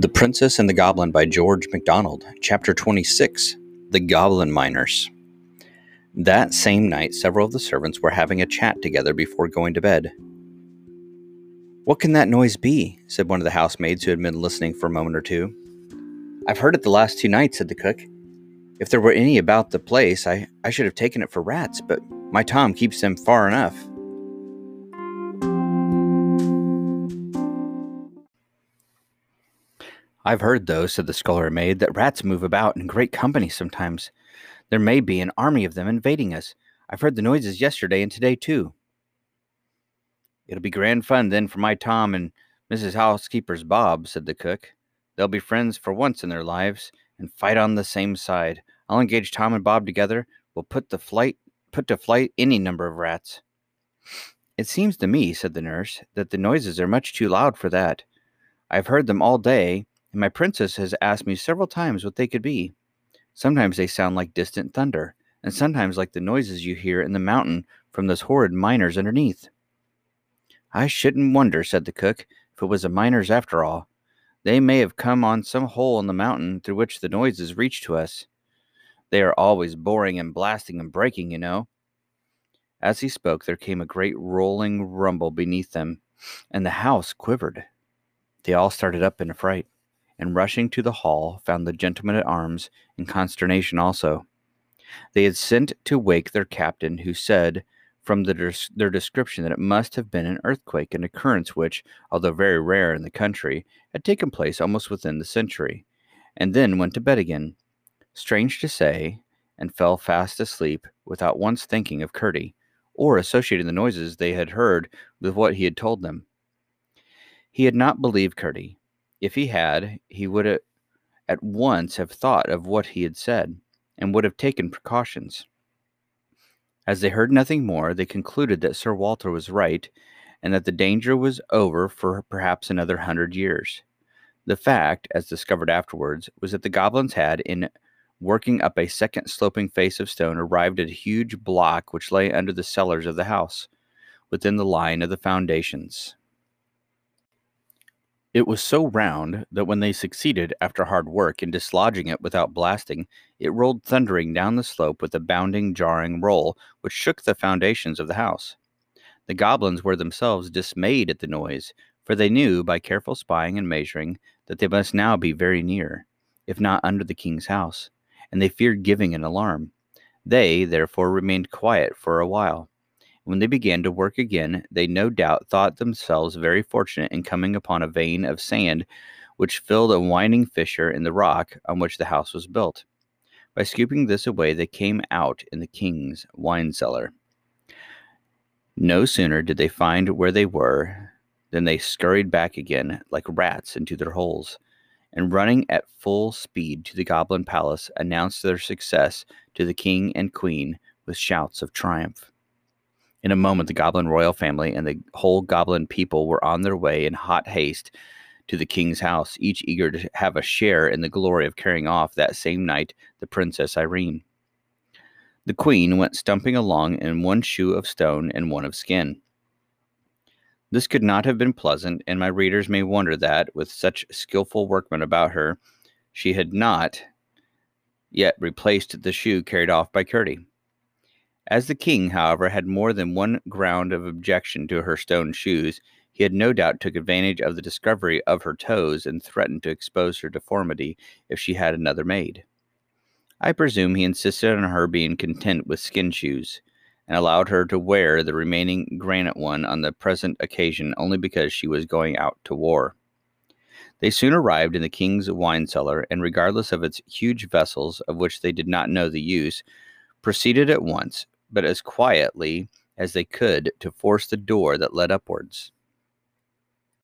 The Princess and the Goblin by George MacDonald, Chapter 26 The Goblin Miners. That same night, several of the servants were having a chat together before going to bed. What can that noise be? said one of the housemaids who had been listening for a moment or two. I've heard it the last two nights, said the cook. If there were any about the place, I, I should have taken it for rats, but my Tom keeps them far enough. I've heard, though, said the scullery maid, that rats move about in great company sometimes. There may be an army of them invading us. I've heard the noises yesterday and today, too. It'll be grand fun then for my Tom and Mrs. Housekeeper's Bob, said the cook. They'll be friends for once in their lives and fight on the same side. I'll engage Tom and Bob together. We'll put the flight put to flight any number of rats. It seems to me, said the nurse, that the noises are much too loud for that. I've heard them all day, and my princess has asked me several times what they could be. Sometimes they sound like distant thunder, and sometimes like the noises you hear in the mountain from those horrid miners underneath. I shouldn't wonder, said the cook, if it was the miners after all. They may have come on some hole in the mountain through which the noises reach to us. They are always boring and blasting and breaking, you know. As he spoke, there came a great rolling rumble beneath them, and the house quivered. They all started up in a fright and rushing to the hall, found the gentlemen at arms in consternation also. They had sent to wake their captain, who said, from the their description, that it must have been an earthquake, an occurrence which, although very rare in the country, had taken place almost within the century, and then went to bed again, strange to say, and fell fast asleep without once thinking of Curdie, or associating the noises they had heard with what he had told them. He had not believed Curdie, if he had, he would at once have thought of what he had said, and would have taken precautions. As they heard nothing more, they concluded that Sir Walter was right, and that the danger was over for perhaps another hundred years. The fact, as discovered afterwards, was that the goblins had, in working up a second sloping face of stone, arrived at a huge block which lay under the cellars of the house, within the line of the foundations. It was so round that when they succeeded, after hard work, in dislodging it without blasting, it rolled thundering down the slope with a bounding, jarring roll which shook the foundations of the house. The goblins were themselves dismayed at the noise, for they knew, by careful spying and measuring, that they must now be very near, if not under the king's house, and they feared giving an alarm. They, therefore, remained quiet for a while. When they began to work again, they no doubt thought themselves very fortunate in coming upon a vein of sand which filled a winding fissure in the rock on which the house was built. By scooping this away, they came out in the king's wine cellar. No sooner did they find where they were than they scurried back again like rats into their holes, and running at full speed to the goblin palace, announced their success to the king and queen with shouts of triumph. In a moment, the goblin royal family and the whole goblin people were on their way in hot haste to the king's house, each eager to have a share in the glory of carrying off that same night the Princess Irene. The queen went stumping along in one shoe of stone and one of skin. This could not have been pleasant, and my readers may wonder that, with such skilful workmen about her, she had not yet replaced the shoe carried off by Curdie. As the king, however, had more than one ground of objection to her stone shoes, he had no doubt took advantage of the discovery of her toes and threatened to expose her deformity if she had another made. I presume he insisted on her being content with skin shoes, and allowed her to wear the remaining granite one on the present occasion only because she was going out to war. They soon arrived in the king's wine cellar, and regardless of its huge vessels, of which they did not know the use, proceeded at once, but as quietly as they could to force the door that led upwards.